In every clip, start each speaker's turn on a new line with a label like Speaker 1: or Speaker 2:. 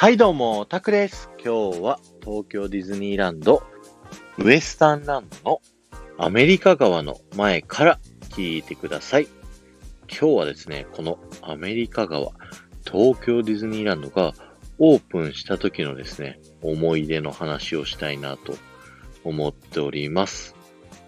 Speaker 1: はいどうも、タクです。今日は東京ディズニーランド、ウエスタンランドのアメリカ川の前から聞いてください。今日はですね、このアメリカ川、東京ディズニーランドがオープンした時のですね、思い出の話をしたいなと思っております。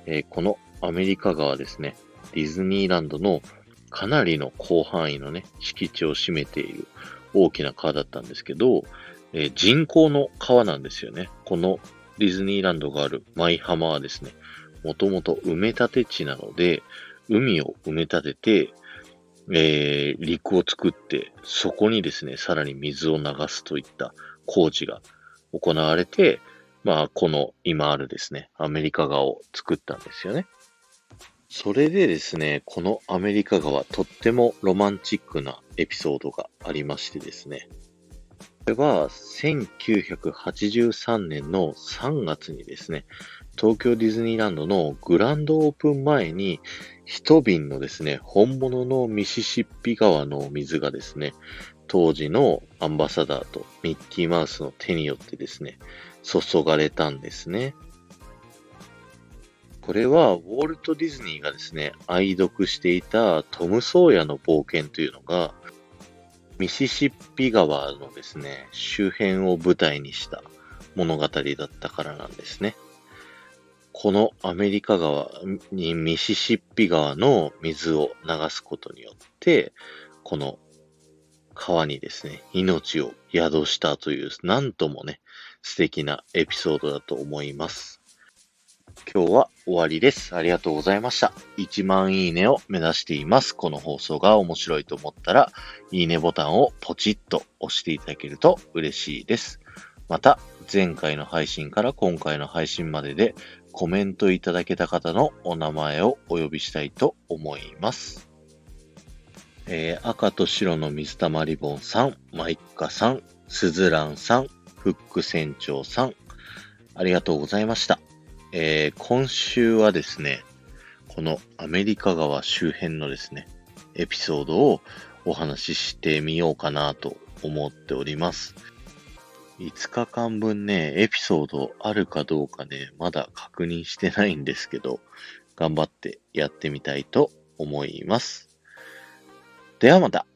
Speaker 1: えーこのアメリカ川ですね、ディズニーランドのかなりの広範囲のね、敷地を占めている大きな川だったんですけど、えー人工の川なんですよね。このディズニーランドがある舞浜はですね、もともと埋め立て地なので、海を埋め立てて、えー陸を作って、そこにですね、さらに水を流すといった工事が行われて、まあ、この今あるですね、アメリカ川を作ったんですよね。それでですね、このアメリカ川、とってもロマンチックなエピソードがありましてですね。これは、1983年の3月にですね、東京ディズニーランドのグランドオープン前に、一瓶のですね、本物のミシシッピ川の水がですね、当時のアンバサダーとミッキーマウスの手によってですね、注がれたんですね。これは、ウォルト・ディズニーがですね、愛読していたトム・ソーヤの冒険というのが、ミシシッピ川のですね、周辺を舞台にした物語だったからなんですね。このアメリカ川にミシシッピ川の水を流すことによって、この川にですね、命を宿したという、なんともね、素敵なエピソードだと思います。今日は終わりです。ありがとうございました。1万いいねを目指しています。この放送が面白いと思ったら、いいねボタンをポチッと押していただけると嬉しいです。また、前回の配信から今回の配信まででコメントいただけた方のお名前をお呼びしたいと思います。えー赤と白の水玉リボンさん、マイカさん、スズランさん、フック船長さん、ありがとうございました。えー今週はですね、このアメリカ川周辺のですね、エピソードをお話ししてみようかなと思っております。5日間分ね、エピソードあるかどうかね、まだ確認してないんですけど、頑張ってやってみたいと思います。ではまた。